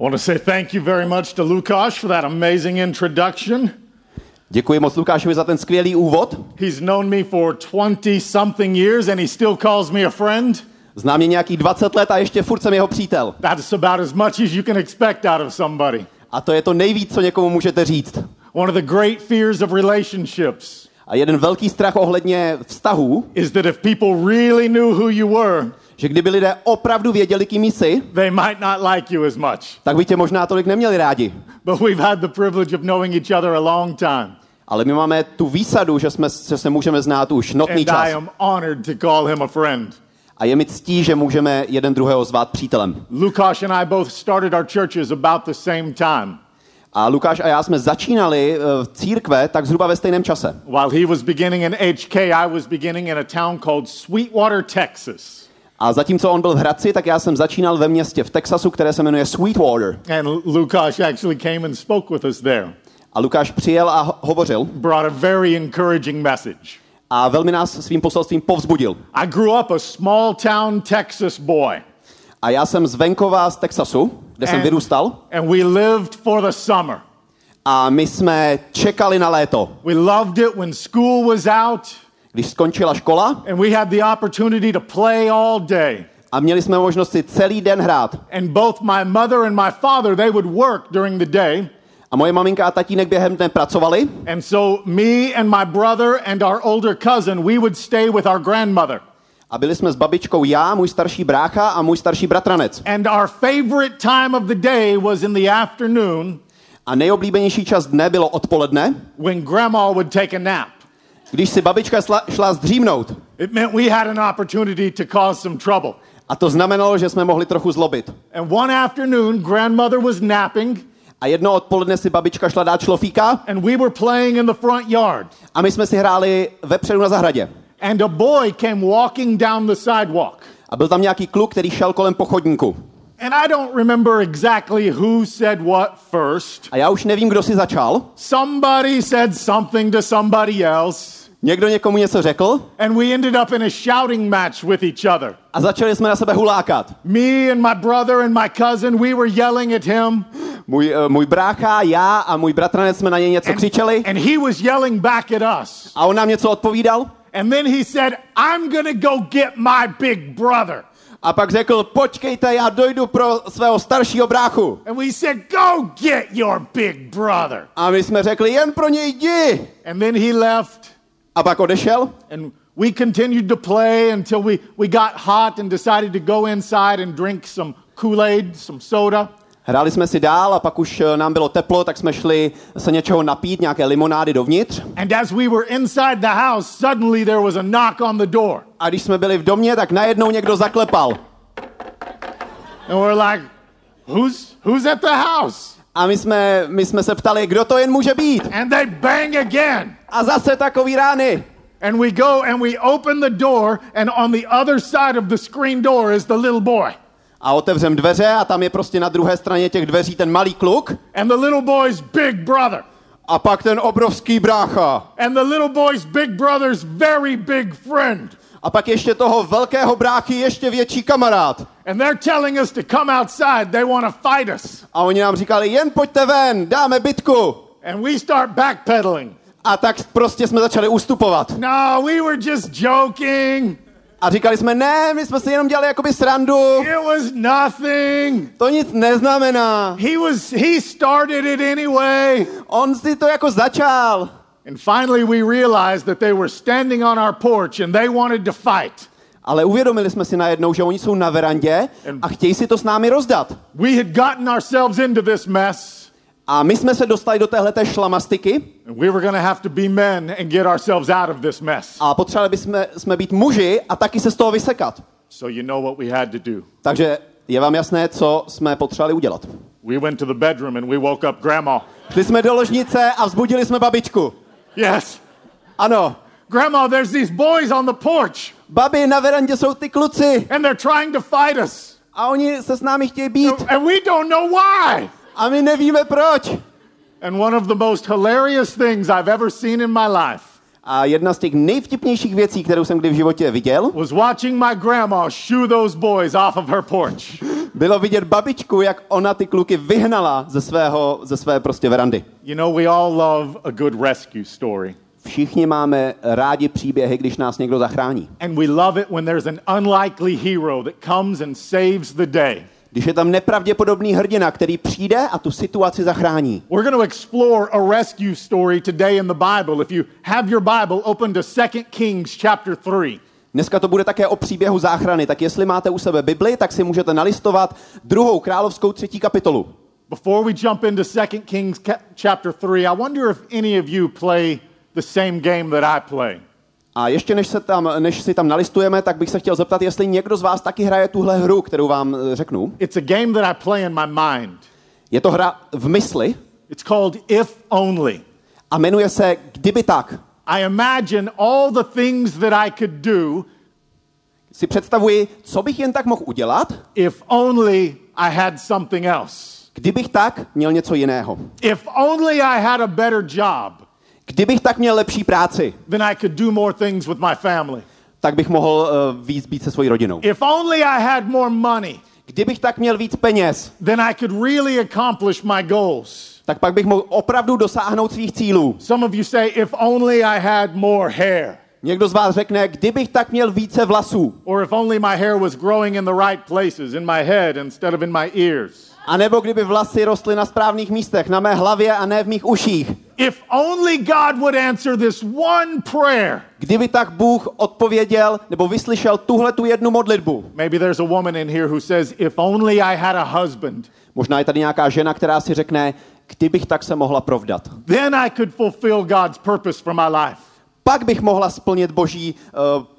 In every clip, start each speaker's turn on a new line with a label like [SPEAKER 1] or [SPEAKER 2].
[SPEAKER 1] I want to say thank you very much to Lukash for that amazing introduction.
[SPEAKER 2] Děkuji moc Lukášovi za ten skvělý úvod.
[SPEAKER 1] He's known me for 20 something years and he still calls me a friend.
[SPEAKER 2] Znám mě nějakých 20 let a ještě furt jsem jeho přítel.
[SPEAKER 1] That's about as much as you can expect out of somebody.
[SPEAKER 2] A to je to nejvíc, co někomu můžete říct.
[SPEAKER 1] One of the great fears of relationships
[SPEAKER 2] A jeden velký strach ohledně vztahů,
[SPEAKER 1] is that if people really knew who you were,
[SPEAKER 2] že kdyby lidé opravdu věděli, kým jsi,
[SPEAKER 1] they might not like you as much.
[SPEAKER 2] tak by tě možná tolik neměli rádi.
[SPEAKER 1] But we've had the privilege of knowing each other a long time.
[SPEAKER 2] Ale my máme tu výsadu, že, jsme, že se můžeme znát už notný
[SPEAKER 1] And I
[SPEAKER 2] čas.
[SPEAKER 1] am honored to call him a friend.
[SPEAKER 2] A je mi ctí, že můžeme jeden druhého zvát přítelem.
[SPEAKER 1] Lukash and I both started our churches about the same time.
[SPEAKER 2] A Lukáš a já jsme začínali eh, v církve tak zhruba ve stejném čase.
[SPEAKER 1] While he was beginning in HK, I was beginning in a town called Sweetwater, Texas.
[SPEAKER 2] A zatímco on byl v Hradci, tak já jsem začínal ve městě v Texasu, které se jmenuje Sweetwater.
[SPEAKER 1] And Lukash actually came and spoke with us there.
[SPEAKER 2] A Lukáš přijel a ho- hovořil
[SPEAKER 1] Brought a very encouraging message.
[SPEAKER 2] a velmi nás svým poselstvím povzbudil.
[SPEAKER 1] I grew up a small town Texas boy,
[SPEAKER 2] A já jsem z venkova z Texasu, kde jsem
[SPEAKER 1] And-
[SPEAKER 2] vyrůstal.
[SPEAKER 1] and we lived for the summer.
[SPEAKER 2] A my jsme čekali na léto.
[SPEAKER 1] We loved it when school was out,
[SPEAKER 2] Když skončila škola
[SPEAKER 1] and we had the opportunity to play all day.
[SPEAKER 2] a měli jsme možnost si celý den hrát.
[SPEAKER 1] And both my mother and my father, they would work during the day.
[SPEAKER 2] A moje maminka a tatínek během dne pracovali
[SPEAKER 1] And so me and my brother and our older cousin, we would stay with our grandmother.
[SPEAKER 2] a byli jsme s babičkou já, můj starší brácha a můj starší bratranec.
[SPEAKER 1] And our favorite time of the day was in the afternoon
[SPEAKER 2] A nejoblíbenější čas dne bylo odpoledne,
[SPEAKER 1] when grandma would take a nap.
[SPEAKER 2] Když si babička šla, šla zdřímnout.
[SPEAKER 1] It meant we had an opportunity to cause some trouble.
[SPEAKER 2] A to znamenalo, že jsme mohli trochu zlobit.
[SPEAKER 1] And one afternoon, grandmother was napping,
[SPEAKER 2] A jedno odpoledne si babička šla dát šlofíka
[SPEAKER 1] and we were playing in the front yard.
[SPEAKER 2] a my jsme si hráli vepředu na zahradě.
[SPEAKER 1] And a boy came walking down the sidewalk.
[SPEAKER 2] A byl tam nějaký kluk, který šel kolem pochodníku.
[SPEAKER 1] And I don't remember exactly who said what first.
[SPEAKER 2] A já už nevím, kdo si začal.
[SPEAKER 1] Somebody said something to somebody else.
[SPEAKER 2] Někdo někomu něco řekl
[SPEAKER 1] And we ended up in a shouting match with each other.
[SPEAKER 2] a začali jsme na sebe hulákat.
[SPEAKER 1] Me and my brother and my cousin, we were yelling at him.
[SPEAKER 2] Můj, eh, můj brácha, já a můj bratranec jsme na něj něco křičeli
[SPEAKER 1] And he was yelling back at us.
[SPEAKER 2] a on nám něco odpovídal
[SPEAKER 1] And then he said, I'm to go get my big brother.
[SPEAKER 2] a pak řekl, počkejte, já dojdu pro svého staršího bráchu.
[SPEAKER 1] And we said, Go get your big brother.
[SPEAKER 2] A my jsme řekli, jen pro něj jdi.
[SPEAKER 1] And then he left.
[SPEAKER 2] A pak odešel
[SPEAKER 1] And we continued to play until we, we got hot and decided to go inside and drink some Kool Aid, some soda.
[SPEAKER 2] Hráli jsme si dál a pak už eh, nám bylo teplo, tak jsme šli se něčeho napít, nějaké limonády dovnitř.
[SPEAKER 1] And as we were inside the house, suddenly there was a knock on the door.
[SPEAKER 2] A když jsme byli v domě, tak najednou někdo zaklepal.
[SPEAKER 1] And we're like, Who's, who's at the house?
[SPEAKER 2] A my jsme, my jsme se ptali, kdo to jen může být.
[SPEAKER 1] And they bang again.
[SPEAKER 2] A zase takový rány.
[SPEAKER 1] And we go and we open the door, and on the other side of the screen door is the little boy.
[SPEAKER 2] A otevřem dveře a tam je prostě na druhé straně těch dveří ten malý kluk
[SPEAKER 1] And the little boy's big brother.
[SPEAKER 2] a pak ten obrovský brácha.
[SPEAKER 1] And the little boy's big brother's very big friend.
[SPEAKER 2] A pak ještě toho velkého bráchy ještě větší kamarád.
[SPEAKER 1] And they're telling us to come outside. They want to fight us.
[SPEAKER 2] A oni nám říkali, jen pojďte ven, dáme bitku.
[SPEAKER 1] And we start backpedaling.
[SPEAKER 2] A tak prostě jsme začali ustupovat.
[SPEAKER 1] No, we were just joking.
[SPEAKER 2] A říkali jsme, ne, my jsme si jenom dělali jakoby srandu.
[SPEAKER 1] It was nothing.
[SPEAKER 2] To nic neznamená.
[SPEAKER 1] He was he started it anyway.
[SPEAKER 2] On si to jako začal.
[SPEAKER 1] And finally we realized that they were standing on our porch and they wanted to fight.
[SPEAKER 2] Ale uvědomili jsme si najednou, že oni jsou na verandě a chtějí si to s námi rozdat.
[SPEAKER 1] We had gotten ourselves into this mess.
[SPEAKER 2] A my jsme se dostali do téhleté šlamastiky
[SPEAKER 1] we were to have to be men and get ourselves out of this mess.
[SPEAKER 2] a potřebovali bychom jsme být muži a taky se z toho vysekat.
[SPEAKER 1] So you know what we had to do.
[SPEAKER 2] Takže je vám jasné, co jsme potřebovali udělat.
[SPEAKER 1] We went to the bedroom and we woke up grandma.
[SPEAKER 2] Šli jsme do ložnice a vzbudili jsme babičku.
[SPEAKER 1] Yes.
[SPEAKER 2] Ano,
[SPEAKER 1] Grandma, there's these boys on the porch
[SPEAKER 2] babi, na verandě jsou ty kluci
[SPEAKER 1] and they're trying to fight us.
[SPEAKER 2] a oni se s námi chtějí být
[SPEAKER 1] And we don't know why.
[SPEAKER 2] a my nevíme proč.
[SPEAKER 1] And one of the most hilarious things I've ever seen in my life
[SPEAKER 2] A jedna z těch nejvtipnějších věcí, kterou jsem kdy v životě viděl,
[SPEAKER 1] was watching my grandma shoo those boys off of her porch.
[SPEAKER 2] bylo vidět babičku, jak ona ty kluky vyhnala ze, svého, ze své prostě verandy.
[SPEAKER 1] You know, we all love a good rescue story.
[SPEAKER 2] Všichni máme rádi příběhy, když nás někdo zachrání.
[SPEAKER 1] And we love it when there's an unlikely hero that comes and saves the day.
[SPEAKER 2] Když je tam nepravděpodobný hrdina, který přijde a tu situaci zachrání.
[SPEAKER 1] We're going to explore a rescue story today in the Bible. If you have your Bible, open to 2 Kings chapter 3.
[SPEAKER 2] Dneska to bude také o příběhu záchrany, tak jestli máte u sebe Bibli, tak si můžete nalistovat druhou královskou třetí kapitolu.
[SPEAKER 1] Before we jump into 2 Kings chapter 3, I wonder if any of you play the same game that I play.
[SPEAKER 2] A ještě než, se tam, než si tam nalistujeme, tak bych se chtěl zeptat, jestli někdo z vás taky hraje tuhle hru, kterou vám eh, řeknu.
[SPEAKER 1] It's a game that I play in my mind.
[SPEAKER 2] Je to hra v mysli
[SPEAKER 1] It's called If Only.
[SPEAKER 2] a jmenuje se Kdyby tak.
[SPEAKER 1] I imagine all the things that I could do
[SPEAKER 2] Si představuji, co bych jen tak mohl udělat,
[SPEAKER 1] if only I had something else.
[SPEAKER 2] kdybych tak měl něco jiného.
[SPEAKER 1] If only I had a better job,
[SPEAKER 2] Kdybych tak měl lepší práci,
[SPEAKER 1] then I could do more things with my family.
[SPEAKER 2] tak bych mohl uh, víc být se svojí rodinou.
[SPEAKER 1] If only I had more money,
[SPEAKER 2] Kdybych tak měl víc peněz,
[SPEAKER 1] then I could really accomplish my goals.
[SPEAKER 2] Tak pak bych mohl opravdu dosáhnout svých cílů.
[SPEAKER 1] Some of you say, if only I had more hair,
[SPEAKER 2] Někdo z vás řekne, kdybych tak měl více vlasů,
[SPEAKER 1] or if only my hair was growing in the right places, in my head instead of in my ears.
[SPEAKER 2] a nebo kdyby vlasy rostly na správných místech, na mé hlavě a ne v mých uších.
[SPEAKER 1] If only God would answer this one prayer.
[SPEAKER 2] Kdyby tak Bůh odpověděl nebo vyslyšel tuhle tu jednu modlitbu.
[SPEAKER 1] Maybe there's a woman in here who says, if only I had a husband,
[SPEAKER 2] Možná je tady nějaká žena, která si řekne, kdybych tak se mohla provdat.
[SPEAKER 1] then I could fulfill God's purpose for my life.
[SPEAKER 2] Pak bych mohla splnit boží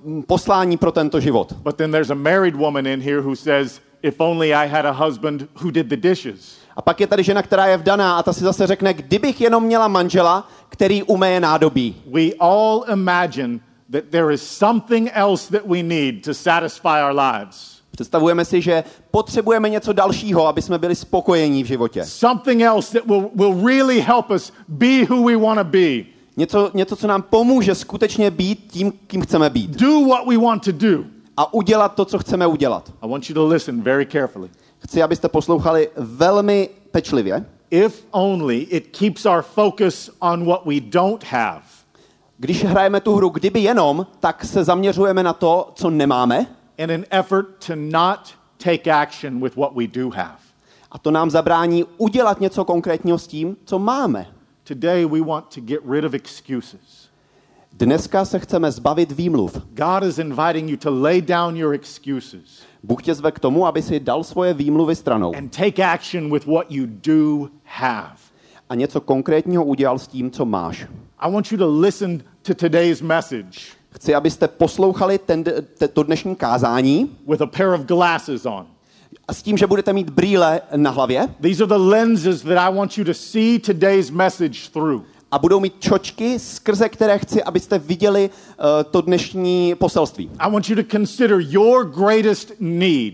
[SPEAKER 2] uh, poslání pro tento život.
[SPEAKER 1] But then there's a married woman in here who says, if only I had a husband who did the dishes.
[SPEAKER 2] A pak je tady žena, která je vdaná a ta si zase řekne, kdybych jenom měla manžela, který umeje nádobí.
[SPEAKER 1] We all imagine that there is something else that we need to satisfy our lives.
[SPEAKER 2] Představujeme si, že potřebujeme něco dalšího, aby jsme byli spokojení v životě.
[SPEAKER 1] Something else that will, will really help us be who we want to be.
[SPEAKER 2] Něco, něco, co nám pomůže skutečně být tím, kým chceme být.
[SPEAKER 1] Do what we want to do.
[SPEAKER 2] A udělat to, co chceme udělat.
[SPEAKER 1] I want you to listen very carefully.
[SPEAKER 2] Chci, abyste poslouchali velmi pečlivě.
[SPEAKER 1] If only it keeps our focus on what we don't have.
[SPEAKER 2] Když hrajeme tu hru kdyby jenom, tak se zaměřujeme na to, co nemáme
[SPEAKER 1] in an effort to not take action with what we do have.
[SPEAKER 2] a to nám zabrání udělat něco konkrétního s tím, co máme.
[SPEAKER 1] Today, we want to get rid of excuses.
[SPEAKER 2] Dneska se chceme zbavit výmluv.
[SPEAKER 1] God is inviting you to lay down your excuses
[SPEAKER 2] Bůh tě zve k tomu, aby si dal svoje výmluvy stranou
[SPEAKER 1] and take action with what you do have.
[SPEAKER 2] a něco konkrétního udělal s tím, co máš.
[SPEAKER 1] I want you to listen to today's message
[SPEAKER 2] Chci, abyste poslouchali ten, te, to dnešní kázání
[SPEAKER 1] with a pair of glasses on.
[SPEAKER 2] a s tím, že budete mít brýle na hlavě
[SPEAKER 1] These are the lenses that I want you to see today's message through.
[SPEAKER 2] a budou mít čočky, skrze které chci, abyste viděli uh, to dnešní poselství.
[SPEAKER 1] I want you to consider your greatest need.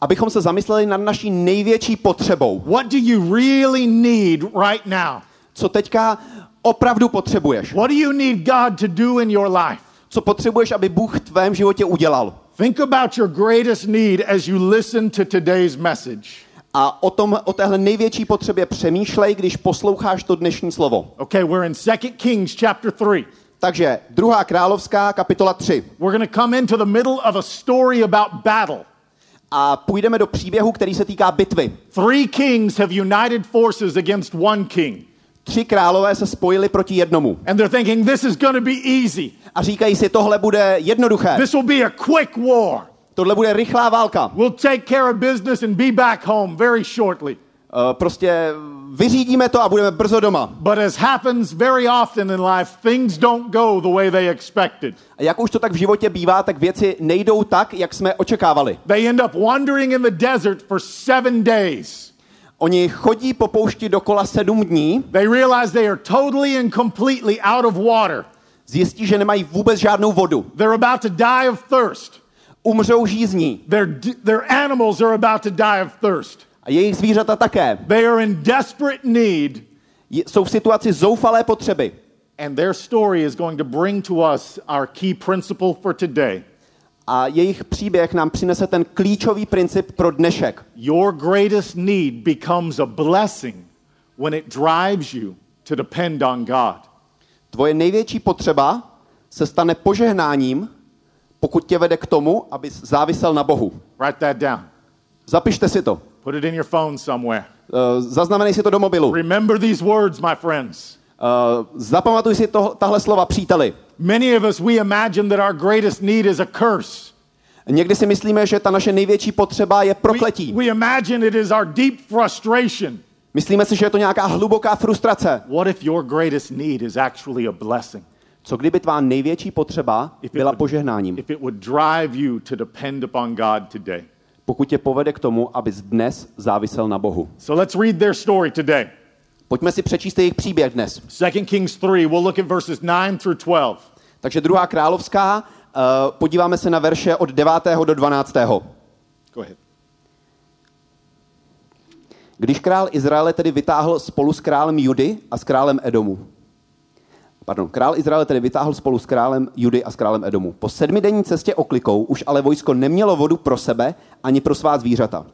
[SPEAKER 2] Abychom se zamysleli nad naší největší potřebou.
[SPEAKER 1] What do you really need right now?
[SPEAKER 2] Co teďka opravdu potřebuješ?
[SPEAKER 1] What do you need God to do in your life?
[SPEAKER 2] Co potřebuješ, aby Bůh v tvém životě udělal?
[SPEAKER 1] Think about your greatest need as you listen to today's message.
[SPEAKER 2] A o, tom, o téhle největší potřebě přemýšlej, když posloucháš to dnešní slovo.
[SPEAKER 1] Okay, we're in 2 Kings chapter 3.
[SPEAKER 2] Takže druhá královská, kapitola 3.
[SPEAKER 1] We're going to come into the middle of a story about battle.
[SPEAKER 2] A půjdeme do příběhu, který se týká bitvy.
[SPEAKER 1] Three kings have united forces against one king.
[SPEAKER 2] Tři králové se spojili proti jednomu.
[SPEAKER 1] And they're thinking, this is to be easy.
[SPEAKER 2] A říkají si, tohle bude jednoduché.
[SPEAKER 1] This will be a quick war.
[SPEAKER 2] Tohle bude rychlá válka.
[SPEAKER 1] We'll take care of business and be back home very shortly.
[SPEAKER 2] Uh, prostě vyřídíme to a budeme brzo doma.
[SPEAKER 1] But as happens very often in life, things don't go the way they expected.
[SPEAKER 2] A jak už to tak v životě bývá, tak věci nejdou tak, jak jsme očekávali.
[SPEAKER 1] They end up wandering in the desert for seven days.
[SPEAKER 2] Oni chodí po poušti dokola sedm dní,
[SPEAKER 1] They realize they are totally and completely out of water.
[SPEAKER 2] zjistí, že nemají vůbec žádnou vodu.
[SPEAKER 1] They're about to die of thirst.
[SPEAKER 2] Umřou žízní
[SPEAKER 1] Their, their animals are about to die of thirst.
[SPEAKER 2] a jejich zvířata také.
[SPEAKER 1] They are in desperate need,
[SPEAKER 2] Jsou v situaci zoufalé potřeby.
[SPEAKER 1] and their story is going to bring to us our key principle for today.
[SPEAKER 2] A jejich příběh nám přinese ten klíčový princip pro dnešek.
[SPEAKER 1] Your greatest need becomes a blessing when it drives you to depend on God.
[SPEAKER 2] Tvoje největší potřeba se stane požehnáním, pokud tě vede k tomu, aby závisel na Bohu.
[SPEAKER 1] Write that down.
[SPEAKER 2] Zapište si to.
[SPEAKER 1] Put it in your phone somewhere.
[SPEAKER 2] Uh, zaznamenej si to do mobilu.
[SPEAKER 1] Remember these words, my friends.
[SPEAKER 2] Uh, zapamatuj si to, tahle slova, příteli.
[SPEAKER 1] Many of us, we imagine that our greatest need is a curse.
[SPEAKER 2] Někdy si myslíme, že ta naše největší potřeba je
[SPEAKER 1] We,
[SPEAKER 2] prokletí.
[SPEAKER 1] we imagine it is our deep frustration.
[SPEAKER 2] Myslíme si, že je to nějaká hluboká frustrace.
[SPEAKER 1] What if your greatest need is actually a blessing?
[SPEAKER 2] Co kdyby tvá největší potřeba byla požehnáním?
[SPEAKER 1] If it would drive you to depend upon God today.
[SPEAKER 2] Pokud tě povede k tomu, abys dnes závisel na Bohu.
[SPEAKER 1] So let's read their story today.
[SPEAKER 2] Pojďme si přečíst jejich příběh dnes.
[SPEAKER 1] 2 Kings 3, we'll look at verses 9 through 12.
[SPEAKER 2] Takže druhá královská, uh, podíváme se na verše od 9. do 12.
[SPEAKER 1] Go ahead.
[SPEAKER 2] Když král Izraele tedy vytáhl spolu s králem Judy a s králem Edomu. Pardon, král Izraele tedy vytáhl spolu s králem Judy a s králem Edomu. Po sedmidenní cestě oklikou už ale vojsko nemělo vodu pro sebe ani pro svá zvířata.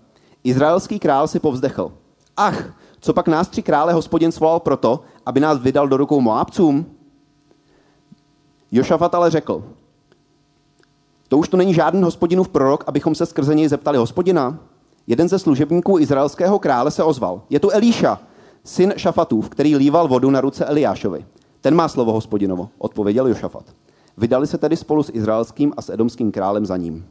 [SPEAKER 2] Izraelský král si povzdechl. Ach, co pak nás tři krále hospodin svolal proto, aby nás vydal do rukou Moabcům? Jošafat ale řekl, to už to není žádný hospodinův prorok, abychom se skrze něj zeptali hospodina? Jeden ze služebníků izraelského krále se ozval. Je tu Elíša, syn Šafatův, který líval vodu na ruce Eliášovi. Ten má slovo hospodinovo, odpověděl Jošafat. Vydali se tedy spolu s izraelským a s edomským králem za ním.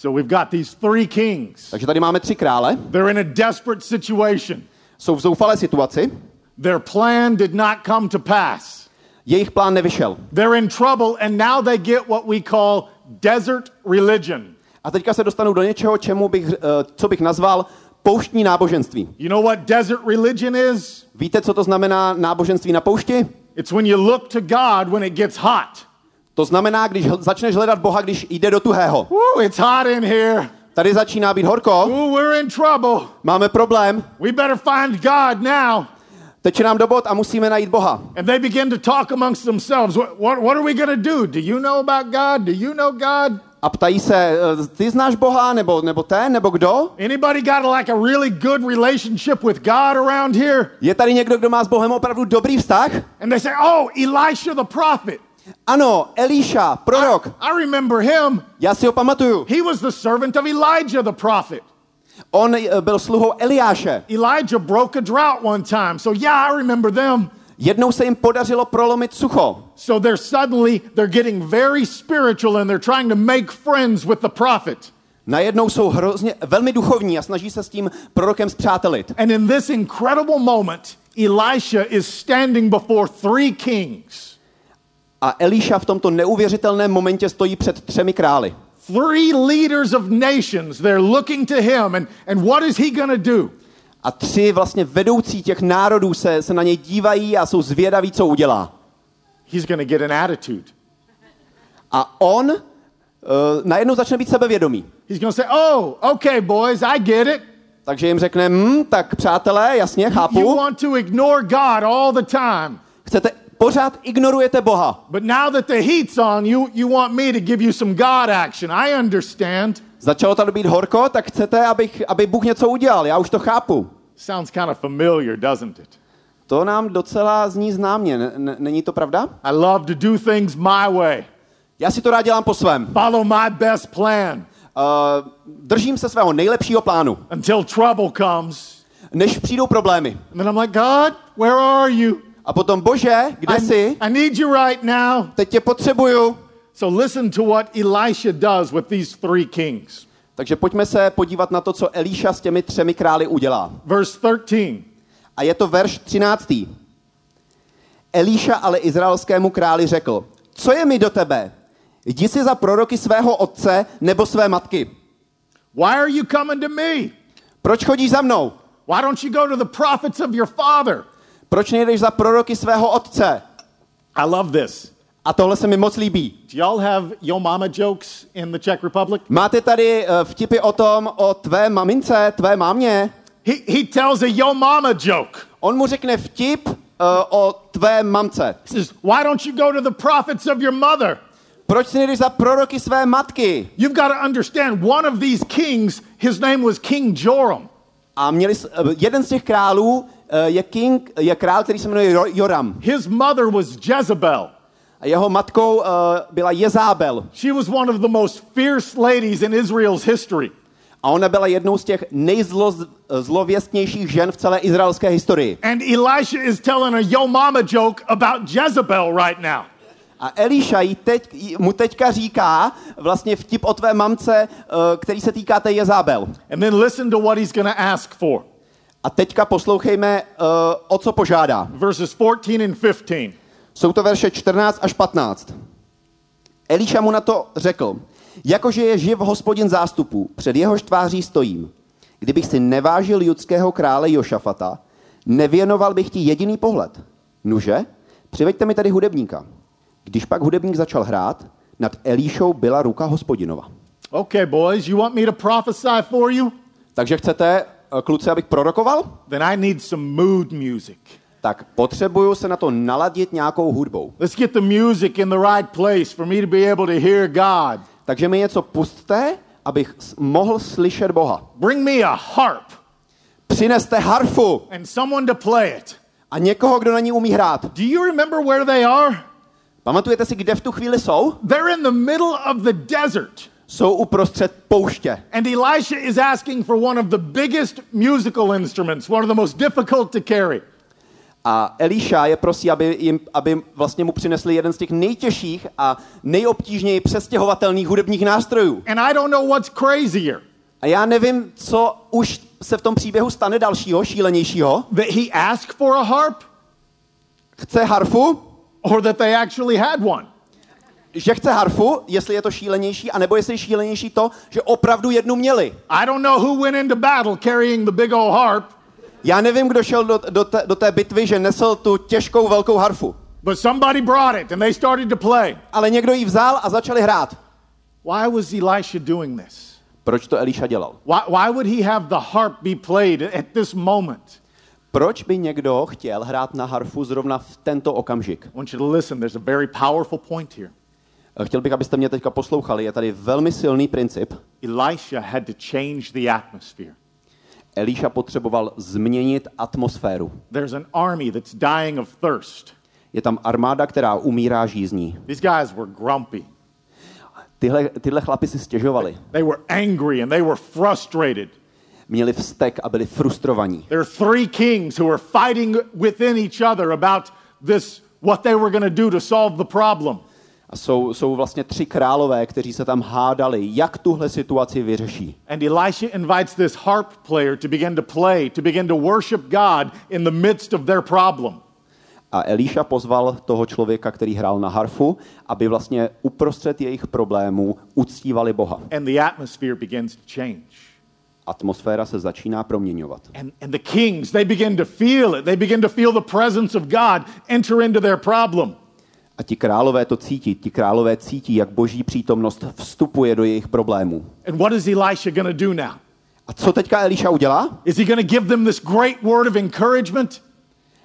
[SPEAKER 1] So we've got these three kings.
[SPEAKER 2] Takže tady máme tři krále,
[SPEAKER 1] They're in a desperate situation.
[SPEAKER 2] jsou v zoufalé situaci,
[SPEAKER 1] Their plan did not come to pass.
[SPEAKER 2] jejich plán nevyšel.
[SPEAKER 1] They're in trouble, and now they get what we call desert religion.
[SPEAKER 2] A teďka se dostanu do něčeho, čemu bych, eh, co bych nazval pouštní náboženství.
[SPEAKER 1] You know what desert religion is?
[SPEAKER 2] Víte, co to znamená náboženství na poušti?
[SPEAKER 1] It's when you look to God when it gets hot.
[SPEAKER 2] To znamená, když hl- začneš hledat Boha, když jde do tuhého.
[SPEAKER 1] Woo, it's hot in here.
[SPEAKER 2] Tady začíná být horko,
[SPEAKER 1] Ooh, we're in trouble.
[SPEAKER 2] máme problém,
[SPEAKER 1] We better find God now.
[SPEAKER 2] teče nám do bod a musíme najít Boha.
[SPEAKER 1] And they begin to talk amongst themselves. What, what, what are we going to do? Do you know about God? Do you know God?
[SPEAKER 2] A ptají se, eh, ty znáš Boha, nebo, nebo ten, nebo kdo?
[SPEAKER 1] Anybody got like a really good relationship with God around here?
[SPEAKER 2] Je tady někdo, kdo má s Bohem opravdu dobrý vztah?
[SPEAKER 1] And they say, Oh, Elisha the prophet.
[SPEAKER 2] Ano, Elíša, prorok.
[SPEAKER 1] I remember him.
[SPEAKER 2] Já si ho pamatuju.
[SPEAKER 1] He was the servant of Elijah the prophet.
[SPEAKER 2] On eh, byl sluhou Eliáše.
[SPEAKER 1] Elijah broke a drought one time. So yeah, I remember them.
[SPEAKER 2] Jednou se jim podařilo prolomit sucho.
[SPEAKER 1] So they're suddenly they're getting very spiritual and they're trying to make friends with the prophet.
[SPEAKER 2] Najednou jsou hrozně velmi duchovní a snaží se s tím prorokem zpřátelit.
[SPEAKER 1] And in this incredible moment, Elisha is standing before three kings.
[SPEAKER 2] A Elíša v tomto neuvěřitelném momentě stojí před třemi králi.
[SPEAKER 1] Three leaders of nations. They're looking to him and and what is he going to do?
[SPEAKER 2] A tři vlastně vedoucí těch národů se, se na něj dívají a jsou zvědaví, co udělá.
[SPEAKER 1] He's going to get an attitude.
[SPEAKER 2] A on uh, najednou začne být sebevědomý.
[SPEAKER 1] He's going to say, "Oh, okay, boys, I get it.
[SPEAKER 2] Takže jim řekne, hm, tak přátelé, jasně,
[SPEAKER 1] You
[SPEAKER 2] chápu,
[SPEAKER 1] want to ignore God all the time.
[SPEAKER 2] chcete, pořád ignorujete Boha.
[SPEAKER 1] But now that the heat's on, you, you want me to give you some God action. I understand.
[SPEAKER 2] Začalo tady být horko, tak chcete, abych, aby Bůh něco udělal, já už to chápu.
[SPEAKER 1] Sounds kind of familiar, doesn't it?
[SPEAKER 2] To nám docela zní známě, n- n- není to pravda?
[SPEAKER 1] I love to do things my way,
[SPEAKER 2] Já si to rád dělám po svém.
[SPEAKER 1] follow my best plan
[SPEAKER 2] Uh, držím se svého nejlepšího plánu,
[SPEAKER 1] until trouble comes.
[SPEAKER 2] než přijdou problémy.
[SPEAKER 1] And then I'm like, God, where are you?
[SPEAKER 2] A potom, bože, kde
[SPEAKER 1] I,
[SPEAKER 2] jsi?
[SPEAKER 1] I need you right now.
[SPEAKER 2] Teď tě potřebuju.
[SPEAKER 1] So listen to what Elisha does with these three kings.
[SPEAKER 2] Takže pojďme se podívat na to, co Elíša s těmi třemi králi udělá.
[SPEAKER 1] Verse 13.
[SPEAKER 2] A je to verš 13. Elíša ale izraelskému králi řekl, co je mi do tebe? Jdi si za proroky svého otce nebo své matky.
[SPEAKER 1] Why are you coming to me?
[SPEAKER 2] Proč chodíš za mnou?
[SPEAKER 1] Why don't you go to the prophets of your father?
[SPEAKER 2] Proč nejdeš za proroky svého otce?
[SPEAKER 1] I love this.
[SPEAKER 2] A tohle se mi moc líbí.
[SPEAKER 1] Do y'all have yo mama jokes in the Czech Republic?
[SPEAKER 2] Máte tady eh, vtipy o tom, o tvé mamince, tvé mámě?
[SPEAKER 1] He, he tells a yo mama joke.
[SPEAKER 2] On mu řekne vtip uh, o tvé mamce.
[SPEAKER 1] He says, Why don't you go to the prophets of your mother?
[SPEAKER 2] Proč si nejdeš za proroky své matky?
[SPEAKER 1] You've got to understand, one of these kings, his name was King Joram.
[SPEAKER 2] A měli, eh, jeden z těch králů je, king, je král, který se jmenuje Jo- Joram.
[SPEAKER 1] His mother was Jezebel.
[SPEAKER 2] A jeho matkou eh, byla Jezábel.
[SPEAKER 1] She was one of the most fierce ladies in Israel's history.
[SPEAKER 2] A ona byla jednou z těch nejzlověstnějších žen v celé izraelské historii.
[SPEAKER 1] And Elisha is telling a yo mama joke about Jezebel right now.
[SPEAKER 2] A Eliša jí teď, mu teďka říká vlastně vtip o tvé mamce, eh, který se týká té Jezábel.
[SPEAKER 1] And then listen to what he's going to ask for.
[SPEAKER 2] A teďka poslouchejme, eh, o co požádá.
[SPEAKER 1] Verses 14 and 15.
[SPEAKER 2] Jsou to verše 14 až 15. Eliša mu na to řekl, jakože je živ hospodin zástupů, před jehož tváří stojím. Kdybych si nevážil judského krále Jošafata, nevěnoval bych ti jediný pohled. Nuže, přiveďte mi tady hudebníka. Když pak hudebník začal hrát, nad Elíšou byla ruka hospodinova.
[SPEAKER 1] Okay, boys, you want me to prophesy for you?
[SPEAKER 2] Takže chcete, kluci, abych prorokoval?
[SPEAKER 1] Then I need some mood music.
[SPEAKER 2] Tak potřebuju se na to naladit nějakou hudbou.
[SPEAKER 1] Let's get the music in the right place for me to be able to hear God.
[SPEAKER 2] Takže mi něco pustte, abych mohl slyšet Boha.
[SPEAKER 1] Bring me a harp
[SPEAKER 2] Přineste harfu
[SPEAKER 1] and someone to play it.
[SPEAKER 2] a někoho, kdo na ní umí hrát.
[SPEAKER 1] Do you remember where they are?
[SPEAKER 2] Pamatujete si, kde v tu chvíli jsou?
[SPEAKER 1] They're in the middle of the desert.
[SPEAKER 2] Jsou uprostřed pouště.
[SPEAKER 1] And Elisha is asking for one of the biggest musical instruments, one of the most difficult to carry.
[SPEAKER 2] A Elíša je prosí, aby, jim, aby vlastně mu přinesli jeden z těch nejtěžších a nejobtížněji přestěhovatelných hudebních nástrojů.
[SPEAKER 1] And I don't know what's crazier
[SPEAKER 2] A já nevím, co už se v tom příběhu stane dalšího, šílenějšího.
[SPEAKER 1] that he asked for a harp
[SPEAKER 2] Chce harfu,
[SPEAKER 1] or that they actually had one.
[SPEAKER 2] Že chce harfu, jestli je to šílenější, anebo jestli je šílenější to, že opravdu jednu měli.
[SPEAKER 1] I don't know who went into battle carrying the big old harp,
[SPEAKER 2] Já nevím, kdo šel do, do, té, do té bitvy, že nesl tu těžkou velkou harfu.
[SPEAKER 1] but somebody brought it and they started to play.
[SPEAKER 2] Ale někdo ji vzal a začali hrát.
[SPEAKER 1] Why was Elisha doing this?
[SPEAKER 2] Proč to Elíša dělal?
[SPEAKER 1] Why, why would he have the harp be played at this moment?
[SPEAKER 2] Proč by někdo chtěl hrát na harfu zrovna v tento okamžik?
[SPEAKER 1] I want you to listen. There's a very powerful point here.
[SPEAKER 2] Chtěl bych, abyste mě teďka poslouchali. Je tady velmi silný princip.
[SPEAKER 1] Elisha had to change the atmosphere.
[SPEAKER 2] Elíša potřeboval změnit atmosféru.
[SPEAKER 1] There's an army that's dying of thirst.
[SPEAKER 2] Je tam armáda, která umírá žízní.
[SPEAKER 1] These guys were grumpy.
[SPEAKER 2] Tyhle, tyhle chlapi si stěžovali.
[SPEAKER 1] They were angry and they were frustrated.
[SPEAKER 2] Měli vztek a byli frustrovaní.
[SPEAKER 1] There are three kings who were fighting within each other about this, what they were going to do to solve the problem.
[SPEAKER 2] A jsou, jsou vlastně tři králové, kteří se tam hádali, jak tuhle situaci vyřeší.
[SPEAKER 1] And Elisha invites this harp player to begin to play, to begin to worship God in the midst of their problem.
[SPEAKER 2] A Elíša pozval toho člověka, který hrál na harfu, aby vlastně uprostřed jejich problémů uctívali Boha.
[SPEAKER 1] And the atmosphere begins to change.
[SPEAKER 2] Atmosféra se začíná proměňovat.
[SPEAKER 1] And, and the kings, they begin to feel it. They begin to feel the presence of God enter into their problem.
[SPEAKER 2] A ti králové to cítí. Ti králové cítí, jak boží přítomnost vstupuje do jejich problémů.
[SPEAKER 1] And what is Elisha going to do now?
[SPEAKER 2] A co teďka Elíša udělá?
[SPEAKER 1] Is he going to give them this great word of encouragement?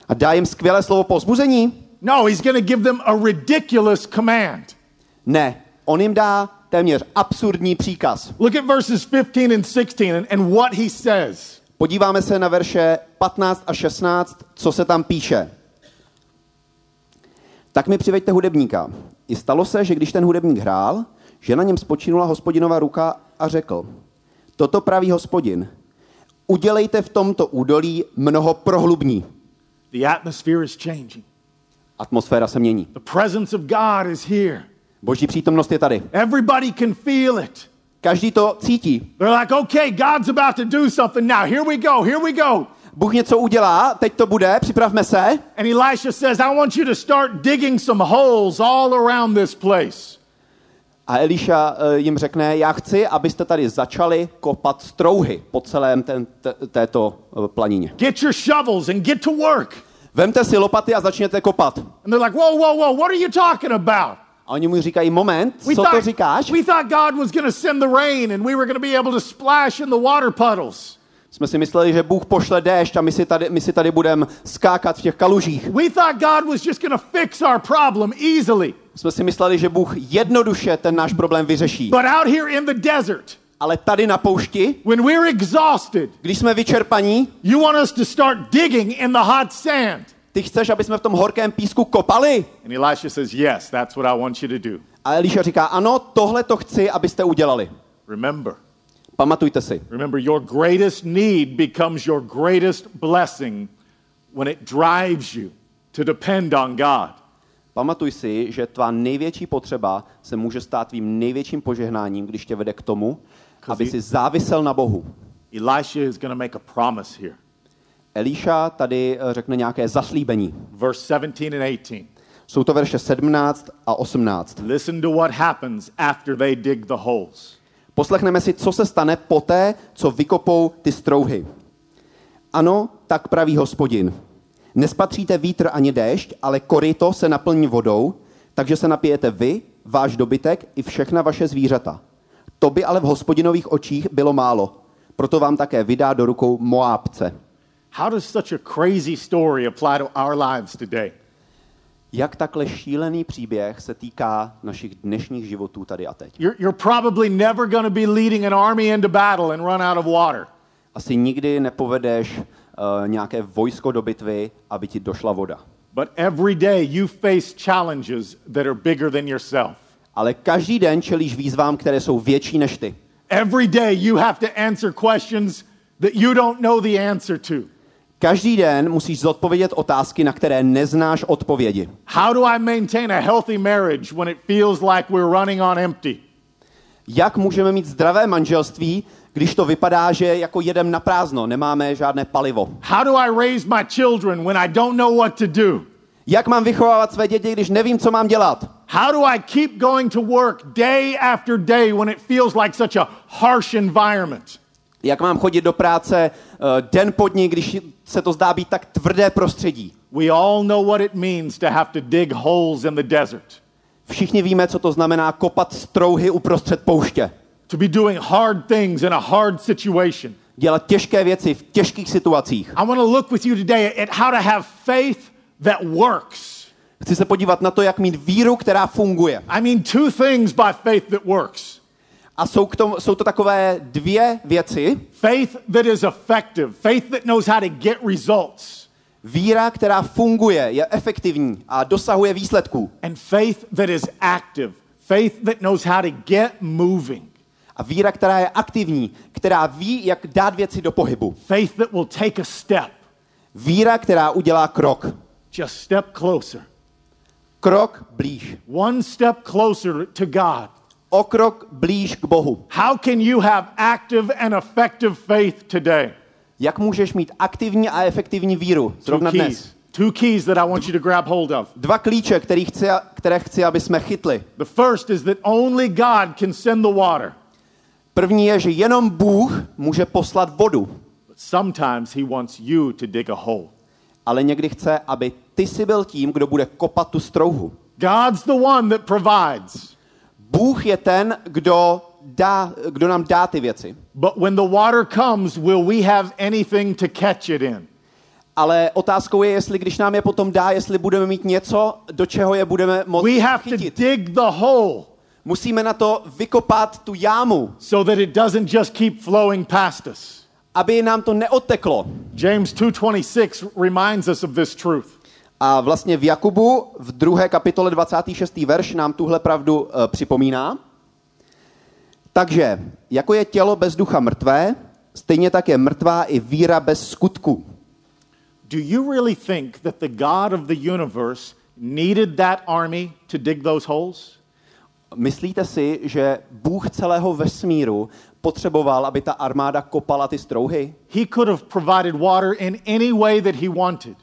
[SPEAKER 2] A dá jim skvělé slovo pozbuzení?
[SPEAKER 1] No, he's going to give them a ridiculous command.
[SPEAKER 2] Ne. On jim dá téměř absurdní příkaz.
[SPEAKER 1] Look at verses 15 and 16 and, and what he says.
[SPEAKER 2] Podíváme se na verše 15 a 16, co se tam píše. Tak mi přiveďte hudebníka. I stalo se, že když ten hudebník hrál, že na něm spočinula hospodinova ruka a řekl, toto praví hospodin, udělejte v tomto údolí mnoho prohlubní.
[SPEAKER 1] The atmosphere is changing.
[SPEAKER 2] Atmosféra se mění.
[SPEAKER 1] The presence of God is here.
[SPEAKER 2] Boží přítomnost je tady.
[SPEAKER 1] Everybody can feel it.
[SPEAKER 2] Každý to cítí.
[SPEAKER 1] They're like, okay, God's about to do something now. Here we go, here we go.
[SPEAKER 2] Bůh něco udělá, teď to bude, připravme se.
[SPEAKER 1] And Elisha says, I want you to start digging some holes all around this place.
[SPEAKER 2] A Eliša eh, jim řekne, já chci, abyste tady začali kopat strouhy po celém ten, t- této eh, planině.
[SPEAKER 1] Get your shovels and get to work.
[SPEAKER 2] Vemte si lopaty a začněte kopat.
[SPEAKER 1] And they're like, whoa, whoa, whoa, what are you talking about?
[SPEAKER 2] A oni mu říkají, moment,
[SPEAKER 1] We
[SPEAKER 2] co to
[SPEAKER 1] thought,
[SPEAKER 2] říkáš?
[SPEAKER 1] we thought God was going to send the rain and we were going to be able to splash in the water puddles.
[SPEAKER 2] Jsme si mysleli, že Bůh pošle déšť a my si tady, my si tady budeme skákat v těch kalužích.
[SPEAKER 1] We thought God was just going to fix our problem easily.
[SPEAKER 2] jsme si mysleli, že Bůh jednoduše ten náš problém vyřeší.
[SPEAKER 1] But out here in the desert,
[SPEAKER 2] Ale tady na poušti,
[SPEAKER 1] when we're exhausted,
[SPEAKER 2] když jsme vyčerpaní,
[SPEAKER 1] you want us to start digging in the hot sand.
[SPEAKER 2] ty chceš, aby jsme v tom horkém písku kopali?
[SPEAKER 1] And Elisha says, Yes, that's what I want you to do.
[SPEAKER 2] A Eliša říká, ano, tohle to chci, abyste udělali.
[SPEAKER 1] Remember,
[SPEAKER 2] Pamatujte si.
[SPEAKER 1] remember, your greatest need becomes your greatest blessing when it drives you to depend on God.
[SPEAKER 2] Pamatuj si, že tvá největší potřeba se může stát tvým největším požehnáním, když tě vede k tomu, aby si závisel na Bohu.
[SPEAKER 1] Elisha is going to make a promise here.
[SPEAKER 2] Elíša tady eh, řekne nějaké zaslíbení.
[SPEAKER 1] Verse 17 and 18.
[SPEAKER 2] Jsou to verše 17 a 18.
[SPEAKER 1] Listen to what happens after they dig the holes.
[SPEAKER 2] Poslechneme si, co se stane poté, co vykopou ty strouhy. Ano, tak praví hospodin. Nespatříte vítr ani déšť, ale koryto se naplní vodou, takže se napijete vy, váš dobytek i všechna vaše zvířata. To by ale v hospodinových očích bylo málo. Proto vám také vydá do rukou Moábce.
[SPEAKER 1] How does such a crazy story apply to our lives today?
[SPEAKER 2] Jak takhle šílený příběh se týká našich dnešních životů tady a teď?
[SPEAKER 1] You're, you're probably never going to be leading an army into battle and run out of water.
[SPEAKER 2] Asi nikdy nepovedeš uh, nějaké vojsko do bitvy, aby ti došla voda.
[SPEAKER 1] But every day you face challenges that are bigger than yourself.
[SPEAKER 2] Ale každý den čelíš výzvám, které jsou větší než ty.
[SPEAKER 1] Every day you have to answer questions that you don't know the answer to.
[SPEAKER 2] Každý den musíš zodpovědět otázky, na které neznáš odpovědi.
[SPEAKER 1] How do I maintain a healthy marriage when it feels like we're running on empty?
[SPEAKER 2] Jak můžeme mít zdravé manželství, když to vypadá, že jako jedem na prázdno, nemáme žádné palivo?
[SPEAKER 1] How do I raise my children when I don't know what to do?
[SPEAKER 2] Jak mám vychovávat své děti, když nevím, co mám dělat?
[SPEAKER 1] How do I keep going to work day after day when it feels like such a harsh environment?
[SPEAKER 2] Jak mám chodit do práce uh, den po dní, když se to zdá být tak tvrdé prostředí?
[SPEAKER 1] We all know what it means to have to dig holes in the desert,
[SPEAKER 2] Všichni víme, co to znamená kopat strouhy uprostřed pouště.
[SPEAKER 1] to be doing hard things in a hard situation.
[SPEAKER 2] Dělat těžké věci v těžkých situacích.
[SPEAKER 1] I want to look with you today at how to have faith that works.
[SPEAKER 2] Chci se podívat na to, jak mít víru, která funguje.
[SPEAKER 1] I mean, two things by faith that works
[SPEAKER 2] A jsou, k tomu, jsou to takové dvě věci.
[SPEAKER 1] faith that is effective, faith that knows how to get results,
[SPEAKER 2] Víra, která funguje, je efektivní a dosahuje výsledků.
[SPEAKER 1] and faith that is active, faith that knows how to get moving,
[SPEAKER 2] A víra, která je aktivní, která ví, jak dát věci do pohybu.
[SPEAKER 1] faith that will take a step,
[SPEAKER 2] Víra, která udělá krok.
[SPEAKER 1] just step closer,
[SPEAKER 2] Krok blíž.
[SPEAKER 1] one step closer to God.
[SPEAKER 2] O krok blíž k Bohu.
[SPEAKER 1] How can you have active and effective faith today?
[SPEAKER 2] Jak můžeš mít aktivní a efektivní víru? Zrovna dnes.
[SPEAKER 1] Two keys that I want you to grab hold of.
[SPEAKER 2] Dva klíče, který chci, které chci, aby jsme chytli.
[SPEAKER 1] The first is that only God can send the water,
[SPEAKER 2] První je, že jenom Bůh může poslat vodu,
[SPEAKER 1] but sometimes He wants you to dig a hole.
[SPEAKER 2] ale někdy chce, aby ty si byl tím, kdo bude kopat tu strouhu.
[SPEAKER 1] God's the one that provides.
[SPEAKER 2] Bůh je ten, kdo, dá, kdo nám dá ty věci.
[SPEAKER 1] But when the water comes, will we have anything to catch it in?
[SPEAKER 2] Ale otázkou je, jestli když nám je potom dá, jestli budeme mít něco, do čeho je budeme moci
[SPEAKER 1] We have to
[SPEAKER 2] chytit.
[SPEAKER 1] dig the hole
[SPEAKER 2] Musíme na to vykopat tu jámu,
[SPEAKER 1] so that it doesn't just keep flowing past us.
[SPEAKER 2] aby nám to neodteklo.
[SPEAKER 1] James 2:26 reminds us of this truth.
[SPEAKER 2] A vlastně v Jakubu v druhé kapitole 26. verš nám tuhle pravdu uh, připomíná. Takže, jako je tělo bez ducha mrtvé, stejně tak je mrtvá i víra bez skutku.
[SPEAKER 1] Do you really think that the God of the universe needed that army to dig those holes?
[SPEAKER 2] Myslíte si, že Bůh celého vesmíru potřeboval, aby ta armáda kopala ty strouhy?
[SPEAKER 1] He could have provided water in any way that he wanted.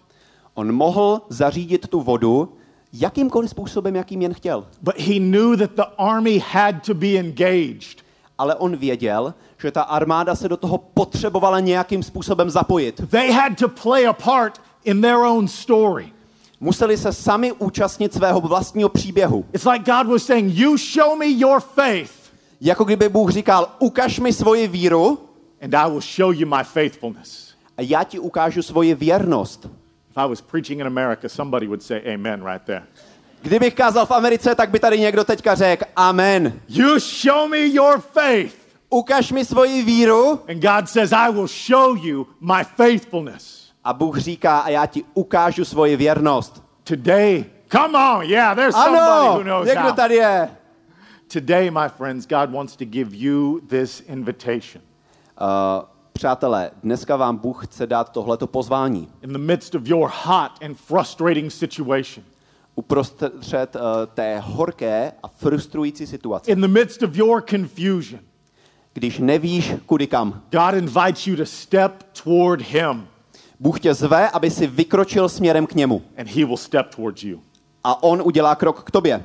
[SPEAKER 2] On mohl zařídit tu vodu jakýmkoliv způsobem, jakým jen chtěl.
[SPEAKER 1] But he knew that the army had to be engaged.
[SPEAKER 2] Ale on věděl, že ta armáda se do toho potřebovala nějakým způsobem zapojit.
[SPEAKER 1] They had to play a part in their own story.
[SPEAKER 2] Museli se sami účastnit svého vlastního příběhu.
[SPEAKER 1] It's like God was saying, You show me your faith,
[SPEAKER 2] Jako kdyby Bůh říkal, ukaž mi svoji víru
[SPEAKER 1] and I will show you my faithfulness.
[SPEAKER 2] a já ti ukážu svoji věrnost.
[SPEAKER 1] If I was preaching in America, somebody would say amen right there.
[SPEAKER 2] Kdybych kázal v Americe, tak by tady někdo teďka řekl Amen.
[SPEAKER 1] You show me your faith.
[SPEAKER 2] Ukaž mi svoji víru
[SPEAKER 1] And God says, I will show you my faithfulness.
[SPEAKER 2] a Bůh říká a já ti ukážu svoji věrnost.
[SPEAKER 1] Today, come on, yeah, there's somebody
[SPEAKER 2] Ano,
[SPEAKER 1] who knows
[SPEAKER 2] někdo
[SPEAKER 1] how.
[SPEAKER 2] tady je.
[SPEAKER 1] Today, my friends, God wants to give you this invitation.
[SPEAKER 2] Uh, přátelé, dneska vám Bůh chce dát tohleto pozvání.
[SPEAKER 1] In the midst of your hot and frustrating situation,
[SPEAKER 2] Uprostřed uh, té horké a frustrující situace.
[SPEAKER 1] in the midst of your confusion,
[SPEAKER 2] Když nevíš, kudy kam.
[SPEAKER 1] God invites you to step toward Him,
[SPEAKER 2] Bůh tě zve, aby si vykročil směrem k němu.
[SPEAKER 1] and He will step towards you.
[SPEAKER 2] A on udělá krok k tobě.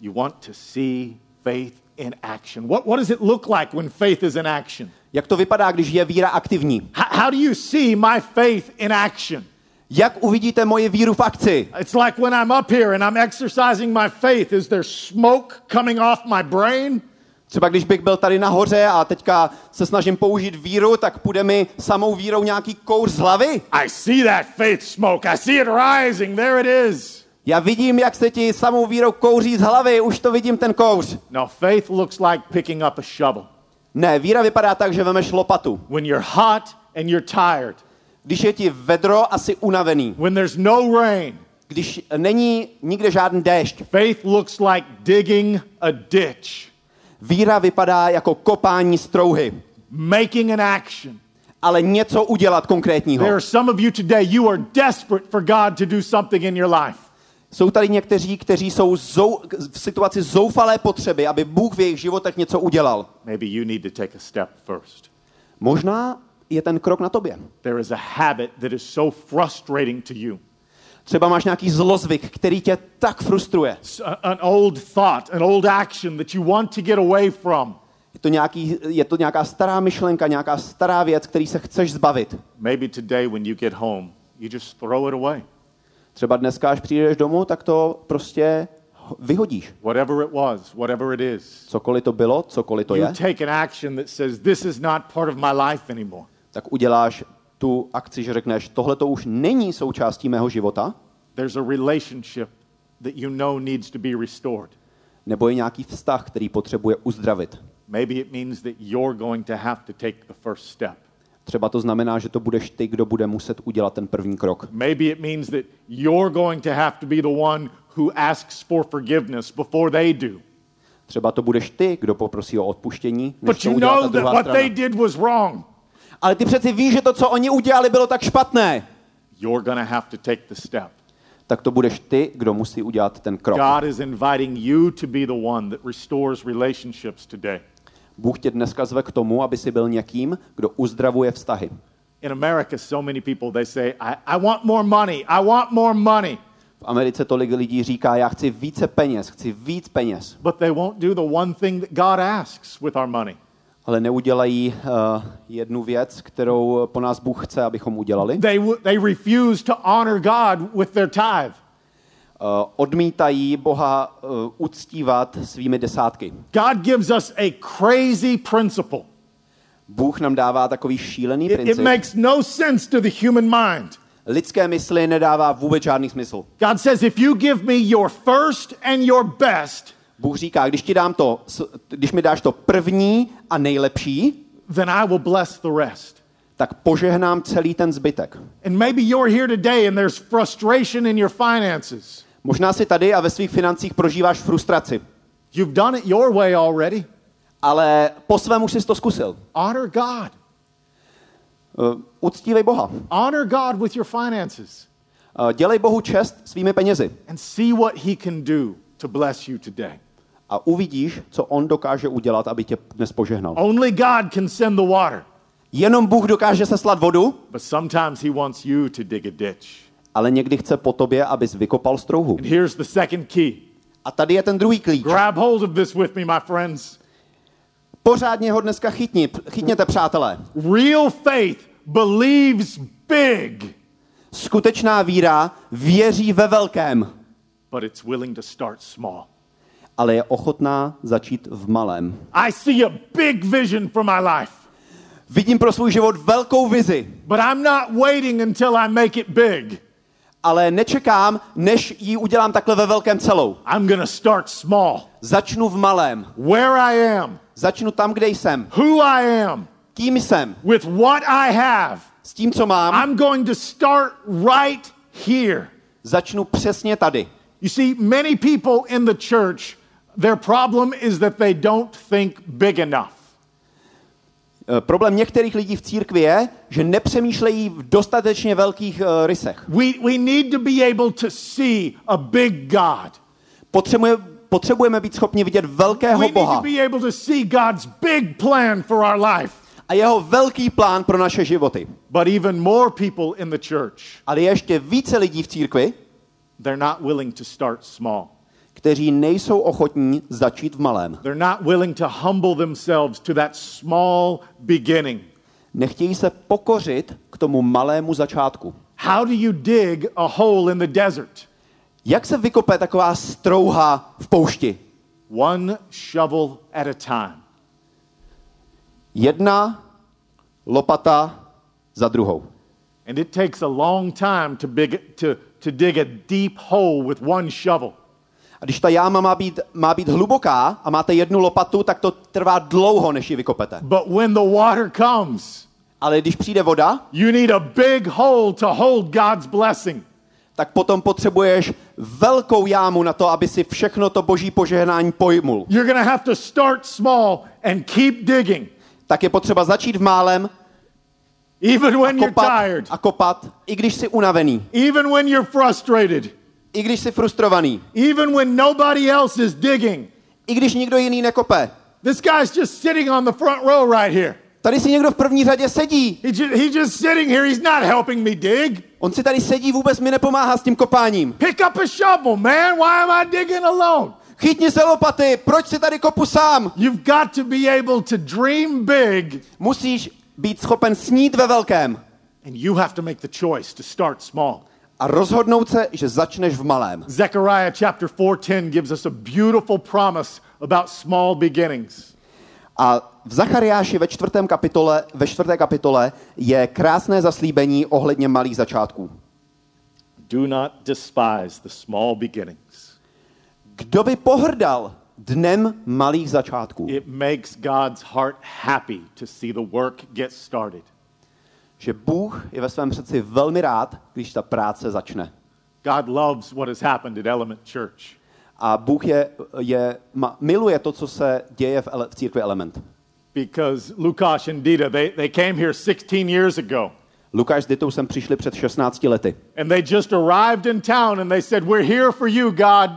[SPEAKER 1] You want to see faith in action. What, what does it look like when faith is in action?
[SPEAKER 2] Jak to vypadá, když je víra aktivní?
[SPEAKER 1] How, how do you see my faith in action?
[SPEAKER 2] Jak uvidíte moji víru v akci?
[SPEAKER 1] It's like when I'm up here and I'm exercising my faith, is there smoke coming off my brain?
[SPEAKER 2] Třeba když bych byl tady nahoře a teďka se snažím použít víru, tak půjde mi samou vírou nějaký kouř z hlavy?
[SPEAKER 1] I see that faith smoke. I see it rising. There it is.
[SPEAKER 2] Já vidím, jak se ti samou vírou kouří z hlavy, už to vidím ten kouř.
[SPEAKER 1] No, faith looks like picking up a shovel.
[SPEAKER 2] Ne, víra vypadá tak, že vemeš lopatu.
[SPEAKER 1] When you're hot and you're tired,
[SPEAKER 2] Když je ti vedro a jsi unavený.
[SPEAKER 1] when there's no rain,
[SPEAKER 2] Když není nikde žádný déšť.
[SPEAKER 1] faith looks like digging a ditch,
[SPEAKER 2] Víra vypadá jako kopání strouhy.
[SPEAKER 1] making an action.
[SPEAKER 2] Ale něco udělat konkrétního.
[SPEAKER 1] There are some of you today, you are desperate for God to do something in your life.
[SPEAKER 2] Jsou tady někteří, kteří jsou zou, v situaci zoufalé potřeby, aby Bůh v jejich životech něco udělal.
[SPEAKER 1] Maybe you need to take a step first.
[SPEAKER 2] Možná je ten krok na tobě.
[SPEAKER 1] There is a habit that is so frustrating to you.
[SPEAKER 2] Třeba máš nějaký zlozvyk, který tě tak frustruje.
[SPEAKER 1] An old thought, an old action that you want to get away from.
[SPEAKER 2] Je to, nějaký, je to nějaká stará myšlenka, nějaká stará věc, který se chceš zbavit.
[SPEAKER 1] Maybe today when you get home, you just throw it away.
[SPEAKER 2] Třeba dneska, až přijdeš domů, tak to prostě vyhodíš.
[SPEAKER 1] Whatever it was, whatever it is.
[SPEAKER 2] Cokoliv to bylo, cokoliv to
[SPEAKER 1] You
[SPEAKER 2] je,
[SPEAKER 1] take an action that says, This is not part of my life anymore.
[SPEAKER 2] tak uděláš tu akci, že řekneš, tohle to už není součástí mého života,
[SPEAKER 1] There's a relationship that you know needs to be restored.
[SPEAKER 2] nebo je nějaký vztah, který potřebuje uzdravit.
[SPEAKER 1] Maybe it means that you're going to have to take the first step.
[SPEAKER 2] Třeba to znamená, že to budeš ty, kdo bude muset udělat ten první krok.
[SPEAKER 1] Maybe it means that you're going to have to be the one who asks for forgiveness before they do.
[SPEAKER 2] Třeba to budeš ty, kdo poprosí o odpuštění, než
[SPEAKER 1] But
[SPEAKER 2] to
[SPEAKER 1] you know that what they did was wrong.
[SPEAKER 2] Ale ty přeci víš, že to, co oni udělali, bylo tak špatné.
[SPEAKER 1] You're to have to take the step.
[SPEAKER 2] Tak to budeš ty, kdo musí udělat ten krok.
[SPEAKER 1] God is inviting you to be the one that restores relationships today.
[SPEAKER 2] Bůh tě dneska zve k tomu, aby si byl někým, kdo uzdravuje vztahy.
[SPEAKER 1] In America, so many people they say, I, I want more money, I want more money.
[SPEAKER 2] V Americe tolik lidí říká, já chci více peněz, chci víc peněz,
[SPEAKER 1] But they won't do the one thing that God asks with our money.
[SPEAKER 2] ale neudělají uh, jednu věc, kterou po nás Bůh chce, abychom udělali.
[SPEAKER 1] They, they refuse to honor God with their tithe.
[SPEAKER 2] Uh, odmítají Boha uh, uctívat svými desátky.
[SPEAKER 1] God gives us a crazy principle.
[SPEAKER 2] Bůh nám dává takový šílený
[SPEAKER 1] It, it
[SPEAKER 2] princip.
[SPEAKER 1] makes no sense to the human mind.
[SPEAKER 2] Lidské mysli nedává vůbec žádný smysl.
[SPEAKER 1] God says, if you give me your first and your best,
[SPEAKER 2] Bůh říká, když ti dám to, když mi dáš to první a nejlepší,
[SPEAKER 1] then I will bless the rest.
[SPEAKER 2] tak požehnám celý ten zbytek.
[SPEAKER 1] And maybe you're here today and there's frustration in your finances.
[SPEAKER 2] Možná si tady a ve svých financích prožíváš frustraci,
[SPEAKER 1] You've done it your way already.
[SPEAKER 2] ale po svém už jsi to zkusil.
[SPEAKER 1] Honor God.
[SPEAKER 2] Uh, uctívej Boha.
[SPEAKER 1] Honor God with your finances
[SPEAKER 2] Uh, dělej Bohu čest svými penězi
[SPEAKER 1] and see what He can do to bless you today.
[SPEAKER 2] a uvidíš, co On dokáže udělat, aby tě dnes požehnal.
[SPEAKER 1] Only God can send the water,
[SPEAKER 2] Jenom Bůh dokáže seslat vodu,
[SPEAKER 1] but sometimes He wants you to dig a ditch.
[SPEAKER 2] Ale někdy chce po tobě, abys vykopal strouhu.
[SPEAKER 1] And here's the second key
[SPEAKER 2] A tady je ten druhý klíč.
[SPEAKER 1] grab hold of this with me, my friends.
[SPEAKER 2] Pořádně ho dneska chytni, chytněte, přátelé.
[SPEAKER 1] Real faith believes big,
[SPEAKER 2] Skutečná víra věří ve velkém,
[SPEAKER 1] but it's willing to start small.
[SPEAKER 2] ale je ochotná začít v malém.
[SPEAKER 1] I see a big vision for my life,
[SPEAKER 2] Vidím pro svůj život velkou vizi,
[SPEAKER 1] but I'm not waiting until I make it big.
[SPEAKER 2] Ale nečekám, než ji udělám takhle ve velkém celou.
[SPEAKER 1] I'm to start small.
[SPEAKER 2] Začnu v malém.
[SPEAKER 1] Where I am,
[SPEAKER 2] Začnu tam, kde jsem.
[SPEAKER 1] who I am,
[SPEAKER 2] Kým jsem.
[SPEAKER 1] with what I have.
[SPEAKER 2] S tím, co mám,
[SPEAKER 1] I'm going to start right here.
[SPEAKER 2] začnu přesně tady.
[SPEAKER 1] You see, many people in the church, their problem is that they don't think big enough.
[SPEAKER 2] Eh, Problém některých lidí v církvi je, že nepřemýšlejí v dostatečně velkých uh, rysech.
[SPEAKER 1] We, we need to be able to see a big God.
[SPEAKER 2] Potřebuje, potřebujeme být schopni vidět
[SPEAKER 1] We
[SPEAKER 2] velkého
[SPEAKER 1] need to
[SPEAKER 2] Boha
[SPEAKER 1] be able to see God's big plan for our life.
[SPEAKER 2] a jeho velký plán pro naše životy.
[SPEAKER 1] But even more people in the church,
[SPEAKER 2] Ale je ještě více lidí v církvi,
[SPEAKER 1] they're not willing to start small.
[SPEAKER 2] Kteří nejsou ochotní začít v malém.
[SPEAKER 1] They're not willing to humble themselves to that small beginning.
[SPEAKER 2] Nechtějí se pokořit k tomu malému začátku.
[SPEAKER 1] How do you dig a hole in the desert?
[SPEAKER 2] Jak se vykope taková strouha v poušti?
[SPEAKER 1] One shovel at a time.
[SPEAKER 2] Jedna lopata za druhou.
[SPEAKER 1] And it takes a long time to, big, to, to dig a deep hole with one shovel.
[SPEAKER 2] A když ta jáma má být, má být hluboká a máte jednu lopatu, tak to trvá dlouho, než ji vykopete.
[SPEAKER 1] But when the water comes,
[SPEAKER 2] Ale když přijde voda,
[SPEAKER 1] you need a big hole to hold God's blessing.
[SPEAKER 2] tak potom potřebuješ velkou jámu na to, aby si všechno to boží požehnání pojmul.
[SPEAKER 1] You're to have to start small and keep digging,
[SPEAKER 2] Tak je potřeba začít v málem,
[SPEAKER 1] even when you're
[SPEAKER 2] kopat
[SPEAKER 1] tired,
[SPEAKER 2] a kopat, i když jsi unavený,
[SPEAKER 1] even when you're frustrated,
[SPEAKER 2] i když jsi frustrovaný,
[SPEAKER 1] even when nobody else is digging.
[SPEAKER 2] i když nikdo jiný nekope.
[SPEAKER 1] This guy's just sitting on the front row right here.
[SPEAKER 2] Tady si někdo v první řadě sedí.
[SPEAKER 1] He ju- he's just sitting here. He's not helping me dig.
[SPEAKER 2] On si tady sedí, vůbec mi nepomáhá s tím kopáním.
[SPEAKER 1] Pick up a shovel, man. Why am I digging alone?
[SPEAKER 2] Chytni se lopaty, proč si tady kopu sám?
[SPEAKER 1] You've got to be able to dream big,
[SPEAKER 2] Musíš být schopen snít ve velkém
[SPEAKER 1] and you have to make the choice to start small.
[SPEAKER 2] A rozhodnout se, že začneš v malém.
[SPEAKER 1] Zechariah chapter 4:10 gives us a beautiful promise about small beginnings.
[SPEAKER 2] A v Zachariáši ve, čtvrtém kapitole, ve čtvrté kapitole je krásné zaslíbení ohledně malých začátků.
[SPEAKER 1] Do not despise the small beginnings.
[SPEAKER 2] Kdo by pohrdal dnem malých začátků?
[SPEAKER 1] It makes God's heart happy to see the work get started.
[SPEAKER 2] Že Bůh je ve svém srdci velmi rád, když ta práce začne.
[SPEAKER 1] God loves what has happened at Element Church.
[SPEAKER 2] A Bůh je, je, ma, miluje to, co se děje v, ele, v církvi Element.
[SPEAKER 1] Because Lukáš and Dita, they, they came here 16 years ago.
[SPEAKER 2] Lukáš s Ditou sem přišli před 16 lety.
[SPEAKER 1] And they just arrived in town and they said, We're here for you, God.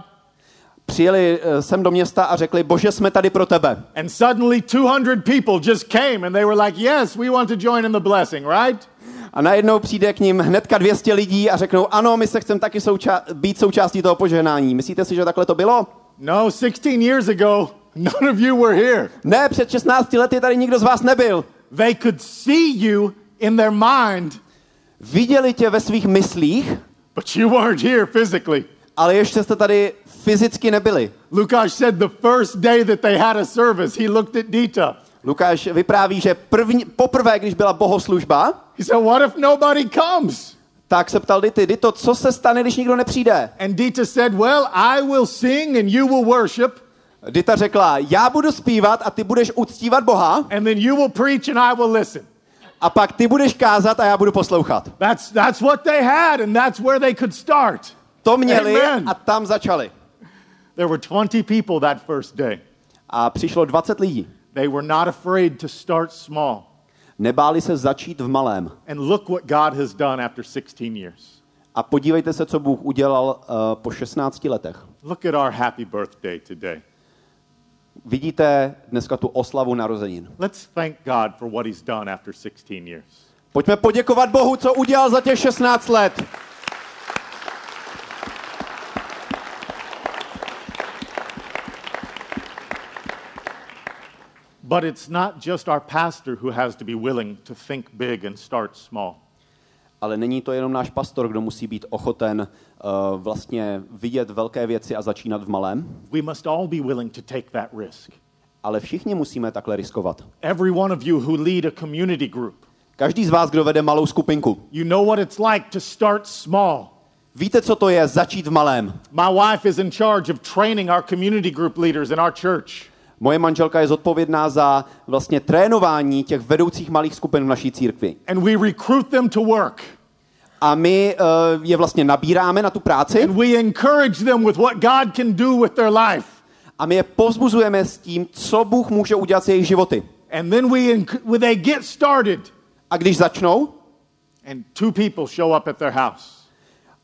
[SPEAKER 2] Přijeli eh, sem do města a řekli, bože, jsme tady pro tebe.
[SPEAKER 1] And suddenly 200 people just came and they were like, Yes, we want to join in the blessing, right?
[SPEAKER 2] A najednou přijde k ním hnedka 200 lidí a řeknou, ano, my se chceme taky souča- být součástí toho požehnání. Myslíte si, že takhle to bylo?
[SPEAKER 1] No, 16 years ago, none of you were here.
[SPEAKER 2] Ne, před 16 lety tady nikdo z vás nebyl.
[SPEAKER 1] They could see you in their mind,
[SPEAKER 2] Viděli tě ve svých myslích,
[SPEAKER 1] but you weren't here physically.
[SPEAKER 2] ale ještě jste tady fyzicky nebyli.
[SPEAKER 1] Lukáš said the first day that they had a service, he looked at Dita.
[SPEAKER 2] Lukáš vypráví, že první, poprvé, když byla bohoslužba,
[SPEAKER 1] He said, What if nobody comes?
[SPEAKER 2] tak se ptal Dity, Dito, co se stane, když nikdo nepřijde?
[SPEAKER 1] And Dita said, Well, I will sing and you will worship,
[SPEAKER 2] Dita řekla, já budu zpívat a ty budeš uctívat Boha
[SPEAKER 1] and then you will preach and I will listen.
[SPEAKER 2] a pak ty budeš kázat a já budu poslouchat.
[SPEAKER 1] That's, that's what they had, and that's where they could start.
[SPEAKER 2] To měli
[SPEAKER 1] Amen.
[SPEAKER 2] a tam začali.
[SPEAKER 1] There were 20 people that first day.
[SPEAKER 2] A přišlo 20 lidí.
[SPEAKER 1] They were not afraid to start small.
[SPEAKER 2] Nebáli se začít v malém.
[SPEAKER 1] And look what God has done after 16 years.
[SPEAKER 2] A podívejte se, co Bůh udělal uh, po 16 letech.
[SPEAKER 1] Look at our happy birthday today.
[SPEAKER 2] Vidíte dneska tu oslavu narozenin.
[SPEAKER 1] Let's thank God for what He's done after 16 years.
[SPEAKER 2] Pojďme poděkovat Bohu, co udělal za těch 16 let.
[SPEAKER 1] But it's not just our pastor who has to be willing to think big and start small.
[SPEAKER 2] Ale není to jenom náš pastor, kdo musí být ochoten uh, vlastně vidět velké věci a začínat v malém,
[SPEAKER 1] We must all be willing to take that risk.
[SPEAKER 2] ale všichni musíme takhle riskovat.
[SPEAKER 1] Every one of you who lead a community group,
[SPEAKER 2] Každý z vás, kdo vede malou skupinku,
[SPEAKER 1] you know what it's like to start small.
[SPEAKER 2] Víte, co to je začít v malém?
[SPEAKER 1] My wife is in charge of training our community group leaders in our church.
[SPEAKER 2] Moje manželka je zodpovědná za vlastně trénování těch vedoucích malých skupin v naší církvi.
[SPEAKER 1] And we recruit them to work.
[SPEAKER 2] A my uh, je vlastně nabíráme na tu práci
[SPEAKER 1] And we encourage them with what God can do with their life.
[SPEAKER 2] a my je povzbuzujeme s tím, co Bůh může udělat s jejich životy.
[SPEAKER 1] And then we when they get started,
[SPEAKER 2] A když začnou
[SPEAKER 1] and two people show up at their house,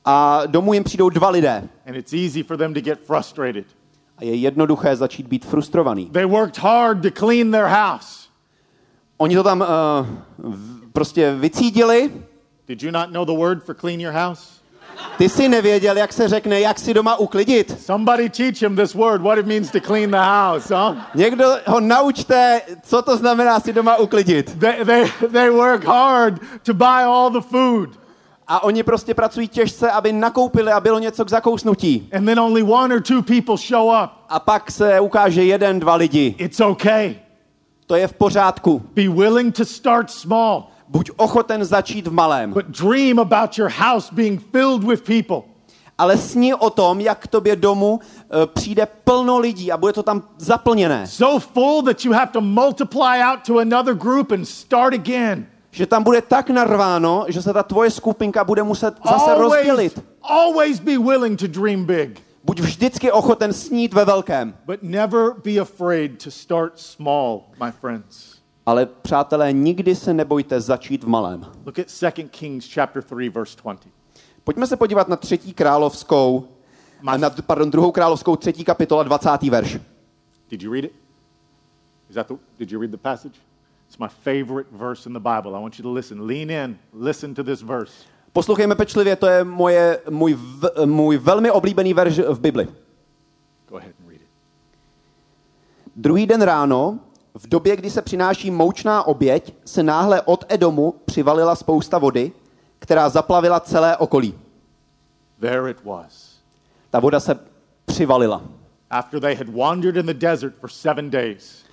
[SPEAKER 2] a domů jim přijdou dva lidé
[SPEAKER 1] and it's easy for them to get frustrated.
[SPEAKER 2] A je jednoduché začít být frustrovaný.
[SPEAKER 1] They worked hard to clean their house.
[SPEAKER 2] Oni to tam uh, prostě vycídili,
[SPEAKER 1] Did you not know the word for clean your house?
[SPEAKER 2] ty si nevěděl, jak se řekne, jak si doma uklidit.
[SPEAKER 1] Somebody teach him this word, what it means to clean the house, huh?
[SPEAKER 2] Někdo ho naučte, co to znamená si doma uklidit.
[SPEAKER 1] They, they, they work hard to buy all the food.
[SPEAKER 2] A oni prostě pracují těžce, aby nakoupili a bylo něco k zakousnutí.
[SPEAKER 1] And then only one or two people show up.
[SPEAKER 2] A pak se ukáže jeden, dva lidi.
[SPEAKER 1] It's okay.
[SPEAKER 2] To je v pořádku.
[SPEAKER 1] Be willing to start small,
[SPEAKER 2] Buď ochoten začít v malém,
[SPEAKER 1] but dream about your house being filled with people.
[SPEAKER 2] ale sní o tom, jak k tobě domů eh, přijde plno lidí a bude to tam zaplněné.
[SPEAKER 1] So full that you have to multiply out to another group and start again.
[SPEAKER 2] Že tam bude tak narváno, že se ta tvoje skupinka bude muset zase
[SPEAKER 1] Always,
[SPEAKER 2] rozdělit.
[SPEAKER 1] always be willing to dream big,
[SPEAKER 2] Buď vždycky ochoten snít ve velkém.
[SPEAKER 1] but never be afraid to start small, my friends.
[SPEAKER 2] Ale přátelé, nikdy se nebojte začít v malém.
[SPEAKER 1] Look at 2 Kings chapter 3 verse 20.
[SPEAKER 2] Pojďme se podívat na třetí královskou, a na, pardon, druhou královskou třetí kapitola 20. verš.
[SPEAKER 1] Did you read it? Is that the, did you read the passage? It's my favorite verse in the Bible. I want you to listen. Lean in. Listen to this verse.
[SPEAKER 2] Poslouchejme pečlivě, to je moje, můj, v, můj velmi oblíbený verš v Bibli.
[SPEAKER 1] Go ahead and read it.
[SPEAKER 2] Druhý den ráno, v době, kdy se přináší moučná oběť, se náhle od Edomu přivalila spousta vody, která zaplavila celé okolí.
[SPEAKER 1] There it was.
[SPEAKER 2] Ta voda se přivalila.
[SPEAKER 1] After they had wandered in the desert for seven days,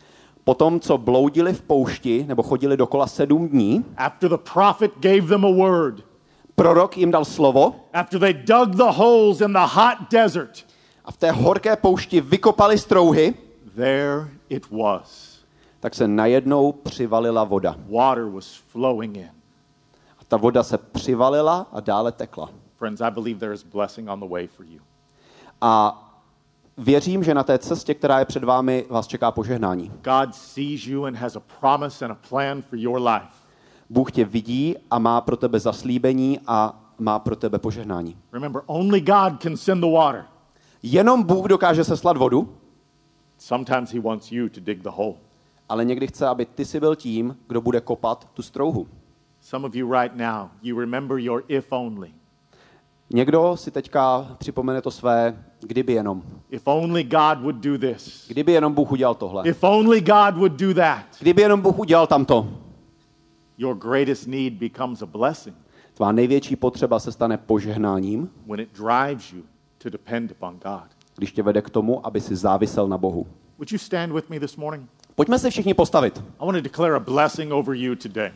[SPEAKER 2] Potom, co bloudili v poušti, nebo chodili dokola sedm dní,
[SPEAKER 1] after the prophet gave them a word,
[SPEAKER 2] prorok jim dal slovo
[SPEAKER 1] after they dug the holes in the hot desert,
[SPEAKER 2] a v té horké poušti vykopali strouhy,
[SPEAKER 1] there it was.
[SPEAKER 2] tak se najednou přivalila voda.
[SPEAKER 1] Water was flowing in.
[SPEAKER 2] A ta voda se přivalila a dále tekla.
[SPEAKER 1] Friends, I believe there is blessing on the way for you.
[SPEAKER 2] A věřím, že na té cestě, která je před vámi, vás čeká požehnání.
[SPEAKER 1] God sees you and has a promise and a plan for your life.
[SPEAKER 2] Bůh tě vidí a má pro tebe zaslíbení a má pro tebe požehnání.
[SPEAKER 1] Remember, only God can send the water.
[SPEAKER 2] Jenom Bůh dokáže seslat vodu,
[SPEAKER 1] Sometimes He wants you to dig the hole.
[SPEAKER 2] ale někdy chce, aby ty si byl tím, kdo bude kopat tu strouhu.
[SPEAKER 1] Some of you right now, you remember your if only.
[SPEAKER 2] Někdo si teďka připomene to své, kdyby jenom.
[SPEAKER 1] If only God would do this.
[SPEAKER 2] Kdyby jenom Bůh udělal tohle.
[SPEAKER 1] If only God would do that.
[SPEAKER 2] Kdyby jenom Bůh udělal tamto.
[SPEAKER 1] Your greatest need becomes a blessing
[SPEAKER 2] Tvá největší potřeba se stane požehnáním,
[SPEAKER 1] when it drives you to depend upon God.
[SPEAKER 2] když tě vede k tomu, aby si závisel na Bohu.
[SPEAKER 1] Would you stand with me this morning?
[SPEAKER 2] Pojďme se všichni postavit.
[SPEAKER 1] I want to declare a blessing over you today.
[SPEAKER 2] Eh,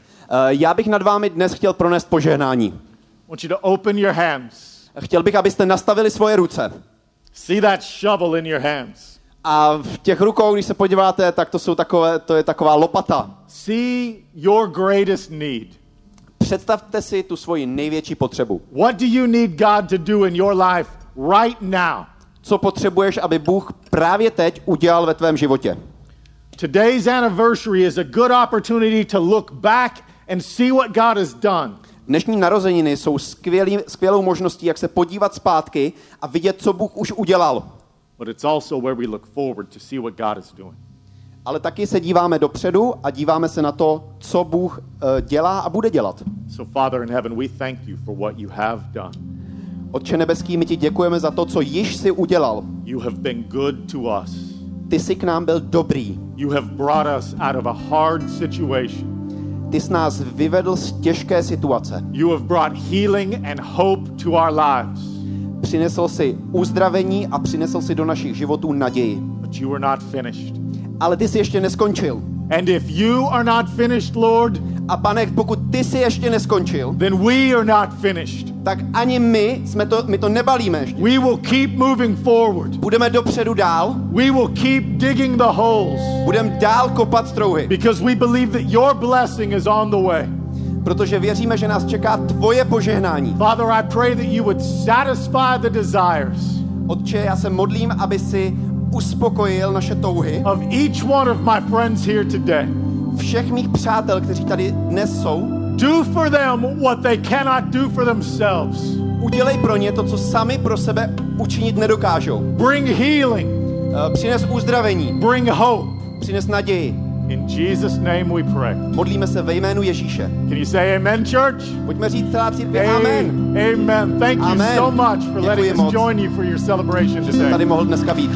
[SPEAKER 2] Já bych nad vámi dnes chtěl pronést požehnání.
[SPEAKER 1] I want you to open your hands.
[SPEAKER 2] Chtěl bych, abyste nastavili svoje ruce.
[SPEAKER 1] See that shovel in your hands.
[SPEAKER 2] A v těch rukou, když se podíváte, tak to, jsou takové, to je taková lopata.
[SPEAKER 1] See your greatest need.
[SPEAKER 2] Představte si tu svoji největší potřebu.
[SPEAKER 1] What do you need God to do in your life right now?
[SPEAKER 2] Co potřebuješ, aby Bůh právě teď udělal ve tvém životě?
[SPEAKER 1] Today's anniversary is a good opportunity to look back and see what God has done.
[SPEAKER 2] Dnešní narozeniny jsou skvělý, skvělou možností, jak se podívat zpátky a vidět, co Bůh už udělal.
[SPEAKER 1] But it's also where we look forward to see what God is doing.
[SPEAKER 2] Ale taky se díváme dopředu a díváme se na to, co Bůh eh, dělá a bude dělat.
[SPEAKER 1] So, Father in heaven, we thank you for what you have done.
[SPEAKER 2] Otče nebeský, my ti děkujeme za to, co již si udělal.
[SPEAKER 1] You have been good to us.
[SPEAKER 2] Ty jsi k nám byl dobrý.
[SPEAKER 1] You have brought us out of a hard situation.
[SPEAKER 2] Ty jsi nás vyvedl z těžké situace.
[SPEAKER 1] You have brought healing and hope to our lives.
[SPEAKER 2] Přinesl si uzdravení a přinesl si do našich životů naději.
[SPEAKER 1] But you are not finished.
[SPEAKER 2] Ale ty jsi ještě neskončil.
[SPEAKER 1] And if you are not finished, Lord,
[SPEAKER 2] A pane, pokud ty jsi ještě neskončil,
[SPEAKER 1] then we are not finished.
[SPEAKER 2] Tak ani my, jsme to, my to nebalíme ještě.
[SPEAKER 1] We will keep moving forward.
[SPEAKER 2] Budeme dopředu dál,
[SPEAKER 1] We will keep digging the holes
[SPEAKER 2] budeme dál kopat strouhy,
[SPEAKER 1] because we believe that your blessing is on the way.
[SPEAKER 2] protože věříme, že nás čeká tvoje požehnání.
[SPEAKER 1] Father, I pray that you would satisfy the desires
[SPEAKER 2] Otče, já se modlím, aby si uspokojil naše touhy
[SPEAKER 1] of each one of my friends here today.
[SPEAKER 2] všech mých přátel, kteří tady dnes jsou.
[SPEAKER 1] Do for them what they cannot do for themselves.
[SPEAKER 2] Udělej pro ně to, co sami pro sebe učinit nedokážou.
[SPEAKER 1] Bring healing,
[SPEAKER 2] Eh, Přines uzdravení,
[SPEAKER 1] bring hope.
[SPEAKER 2] přines naději.
[SPEAKER 1] In Jesus' name we pray.
[SPEAKER 2] Modlíme se ve jménu Ježíše.
[SPEAKER 1] Can you say amen, church?
[SPEAKER 2] Pojďme říct celá církve Amen.
[SPEAKER 1] Amen. Thank you
[SPEAKER 2] Amen.
[SPEAKER 1] so much for letting
[SPEAKER 2] Děkuji
[SPEAKER 1] us
[SPEAKER 2] moc.
[SPEAKER 1] join you for your celebration
[SPEAKER 2] jsem tady
[SPEAKER 1] today.
[SPEAKER 2] mohl dneska být.